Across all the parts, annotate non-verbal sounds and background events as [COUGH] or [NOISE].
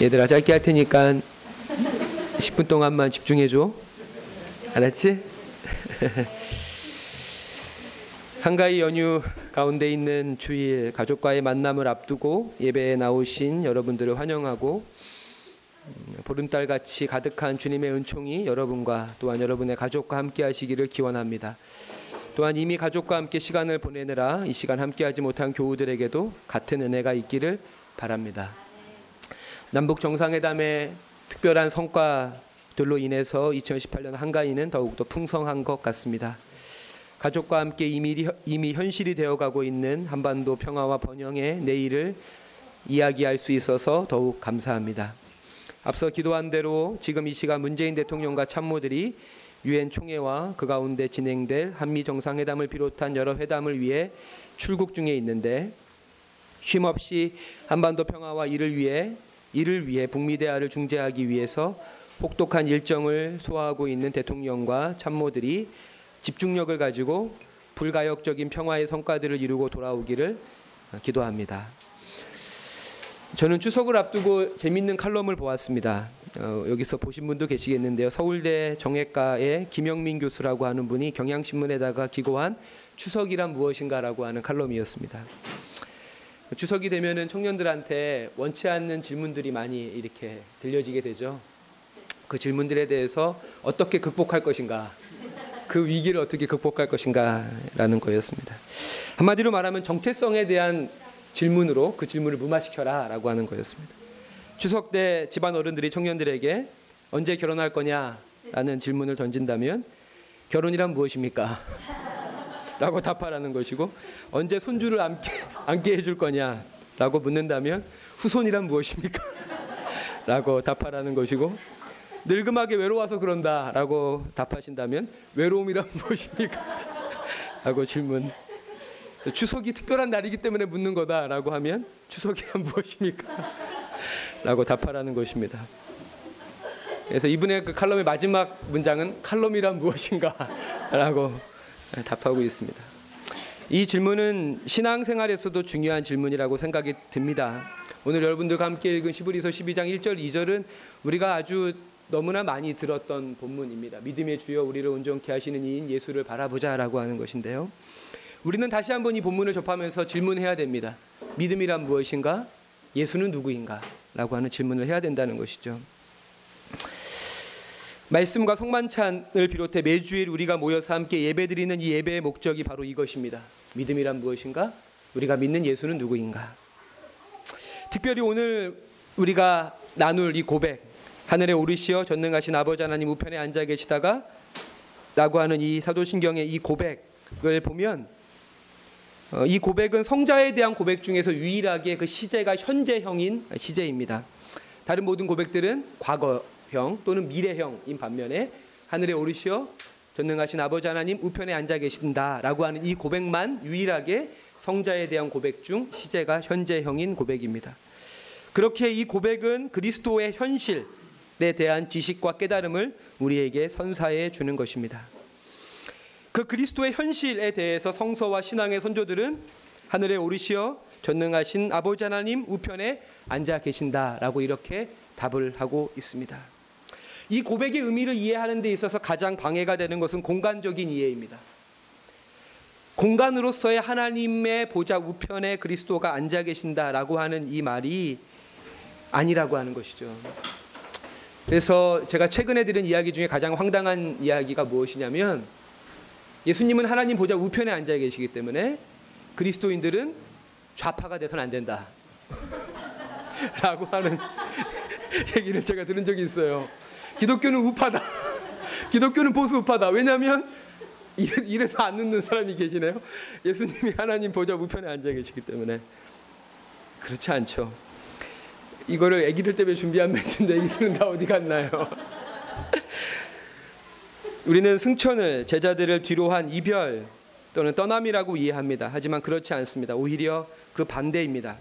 얘들아 짧게 할 테니까 10분 동안만 집중해 줘. 알았지? [LAUGHS] 한가위 연휴 가운데 있는 주일 가족과의 만남을 앞두고 예배에 나오신 여러분들을 환영하고 음, 보름달 같이 가득한 주님의 은총이 여러분과 또한 여러분의 가족과 함께 하시기를 기원합니다. 또한 이미 가족과 함께 시간을 보내느라 이 시간 함께 하지 못한 교우들에게도 같은 은혜가 있기를 바랍니다. 남북 정상회담의 특별한 성과들로 인해서 2018년 한가위는 더욱더 풍성한 것 같습니다. 가족과 함께 이미, 이미 현실이 되어가고 있는 한반도 평화와 번영의 내일을 이야기할 수 있어서 더욱 감사합니다. 앞서 기도한 대로 지금 이 시간 문재인 대통령과 참모들이 유엔 총회와 그 가운데 진행될 한미 정상회담을 비롯한 여러 회담을 위해 출국 중에 있는데 쉼 없이 한반도 평화와 이를 위해 이를 위해 북미 대화를 중재하기 위해서 혹독한 일정을 소화하고 있는 대통령과 참모들이 집중력을 가지고 불가역적인 평화의 성과들을 이루고 돌아오기를 기도합니다. 저는 추석을 앞두고 재밌는 칼럼을 보았습니다. 어, 여기서 보신 분도 계시겠는데요. 서울대 정외과의 김영민 교수라고 하는 분이 경향신문에다가 기고한 추석이란 무엇인가라고 하는 칼럼이었습니다. 추석이 되면은 청년들한테 원치 않는 질문들이 많이 이렇게 들려지게 되죠. 그 질문들에 대해서 어떻게 극복할 것인가, 그 위기를 어떻게 극복할 것인가라는 거였습니다. 한마디로 말하면 정체성에 대한 질문으로 그 질문을 무마시켜라라고 하는 거였습니다. 추석 때 집안 어른들이 청년들에게 언제 결혼할 거냐라는 질문을 던진다면 결혼이란 무엇입니까? 라고 답하라는 것이고 언제 손주를 안게, 안게 해줄 거냐 라고 묻는다면 후손이란 무엇입니까? [LAUGHS] 라고 답하라는 것이고 늙음하게 외로워서 그런다 라고 답하신다면 외로움이란 [LAUGHS] 무엇입니까? 라고 질문 추석이 특별한 날이기 때문에 묻는 거다 라고 하면 추석이란 [LAUGHS] 무엇입니까? 라고 답하라는 것입니다. 그래서 이분의 그 칼럼의 마지막 문장은 칼럼이란 무엇인가? 라고 답하고 있습니다. 이 질문은 신앙생활에서도 중요한 질문이라고 생각이 듭니다. 오늘 여러분들과 함께 읽은 시브리서 12장 1절 2절은 우리가 아주 너무나 많이 들었던 본문입니다. 믿음의 주여 우리를 온전케 하시는 이인 예수를 바라보자라고 하는 것인데요. 우리는 다시 한번 이 본문을 접하면서 질문해야 됩니다. 믿음이란 무엇인가? 예수는 누구인가? 라고 하는 질문을 해야 된다는 것이죠. 말씀과 성만찬을 비롯해 매주일 우리가 모여서 함께 예배드리는 이 예배의 목적이 바로 이것입니다. 믿음이란 무엇인가? 우리가 믿는 예수는 누구인가? 특별히 오늘 우리가 나눌 이 고백, 하늘에 오르시어 전능하신 아버지 하나님 우편에 앉아 계시다가 라고 하는 이 사도신경의 이 고백을 보면 어, 이 고백은 성자에 대한 고백 중에서 유일하게 그 시제가 현재형인 시제입니다. 다른 모든 고백들은 과거 형 또는 미래형인 반면에 하늘에 오르시어 전능하신 아버지 하나님 우편에 앉아 계신다라고 하는 이 고백만 유일하게 성자에 대한 고백 중 시제가 현재형인 고백입니다. 그렇게 이 고백은 그리스도의 현실에 대한 지식과 깨달음을 우리에게 선사해 주는 것입니다. 그 그리스도의 현실에 대해서 성서와 신앙의 선조들은 하늘에 오르시어 전능하신 아버지 하나님 우편에 앉아 계신다라고 이렇게 답을 하고 있습니다. 이 고백의 의미를 이해하는 데 있어서 가장 방해가 되는 것은 공간적인 이해입니다. 공간으로서의 하나님의 보좌 우편에 그리스도가 앉아 계신다라고 하는 이 말이 아니라고 하는 것이죠. 그래서 제가 최근에 들은 이야기 중에 가장 황당한 이야기가 무엇이냐면 예수님은 하나님 보좌 우편에 앉아 계시기 때문에 그리스도인들은 좌파가 돼서는 안 된다. [LAUGHS] 라고 하는 [LAUGHS] 얘기를 제가 들은 적이 있어요. 기독교는 우파다. [LAUGHS] 기독교는 보수 우파다. 왜냐하면 이래 서 안 듣는 사람이 계시네요. 예수님이 하나님 보좌 우편에 앉아 계시기 때문에 그렇지 않죠. 이거를 아기들 때문에 준비한 멘트인데 아기들은 다 어디 갔나요? [LAUGHS] 우리는 승천을 제자들을 뒤로 한 이별 또는 떠남이라고 이해합니다. 하지만 그렇지 않습니다. 오히려 그 반대입니다.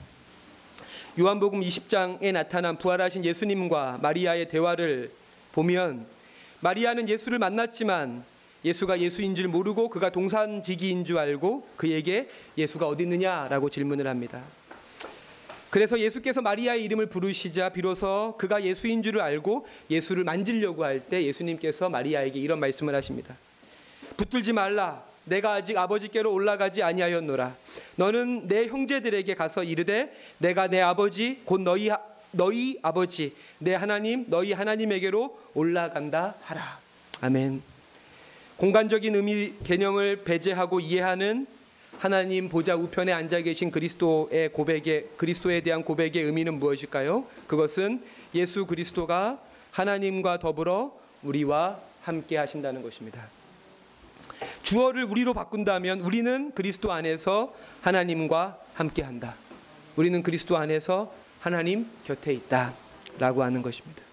요한복음 20장에 나타난 부활하신 예수님과 마리아의 대화를 보면 마리아는 예수를 만났지만 예수가 예수인 줄 모르고 그가 동산지기인 줄 알고 그에게 예수가 어디 있느냐라고 질문을 합니다. 그래서 예수께서 마리아의 이름을 부르시자 비로소 그가 예수인 줄을 알고 예수를 만지려고 할 때 예수님께서 마리아에게 이런 말씀을 하십니다. 붙들지 말라. 내가 아직 아버지께로 올라가지 아니하였노라. 너는 내 형제들에게 가서 이르되 내가 내 아버지 곧 너희 하- 너희 아버지 내 하나님 너희 하나님에게로 올라간다 하라. 아멘. 공간적인 의미 개념을 배제하고 이해하는 하나님 보좌 우편에 앉아 계신 그리스도의 고백의 그리스도에 대한 고백의 의미는 무엇일까요? 그것은 예수 그리스도가 하나님과 더불어 우리와 함께 하신다는 것입니다. 주어를 우리로 바꾼다면 우리는 그리스도 안에서 하나님과 함께 한다. 우리는 그리스도 안에서 하나님 곁에 있다라고 하는 것입니다.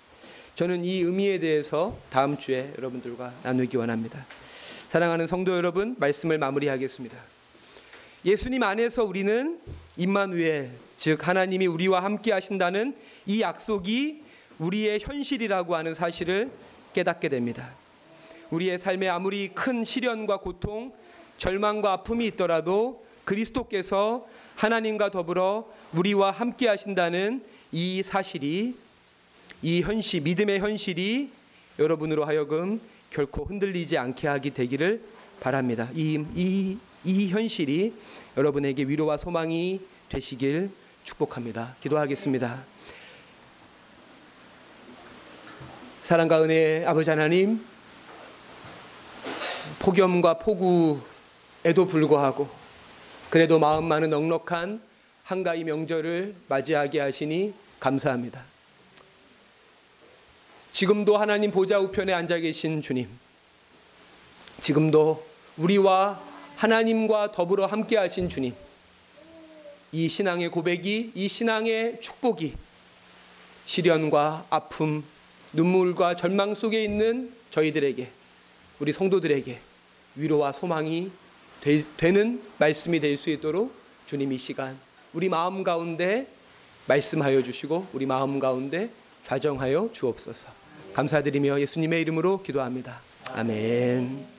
저는 이 의미에 대해서 다음 주에 여러분들과 나누기 원합니다. 사랑하는 성도 여러분, 말씀을 마무리하겠습니다. 예수님 안에서 우리는 임마누엘 즉 하나님이 우리와 함께 하신다는 이 약속이 우리의 현실이라고 하는 사실을 깨닫게 됩니다. 우리의 삶에 아무리 큰 시련과 고통, 절망과 아픔이 있더라도 그리스도께서 하나님과 더불어 우리와 함께 하신다는 이 사실이 이 현실 믿음의 현실이 여러분으로 하여금 결코 흔들리지 않게 하기 되기를 바랍니다. 이, 이, 이 현실이 여러분에게 위로와 소망이 되시길 축복합니다. 기도하겠습니다. 사랑과 은혜의 아버지 하나님, 폭염과 폭우에도 불구하고 그래도 마음 많은 넉넉한 한가위 명절을 맞이하게 하시니 감사합니다. 지금도 하나님 보좌 우편에 앉아 계신 주님, 지금도 우리와 하나님과 더불어 함께 하신 주님, 이 신앙의 고백이, 이 신앙의 축복이 시련과 아픔, 눈물과 절망 속에 있는 저희들에게, 우리 성도들에게 위로와 소망이 되, 는 말씀이 될 수 있도록 주님 이 시간 우리 마음 가운데 말씀하여 주시고 우리 마음 가운데 좌정하여 주옵소서. 감사드리며 예수님의 이름으로 기도합니다. 아멘.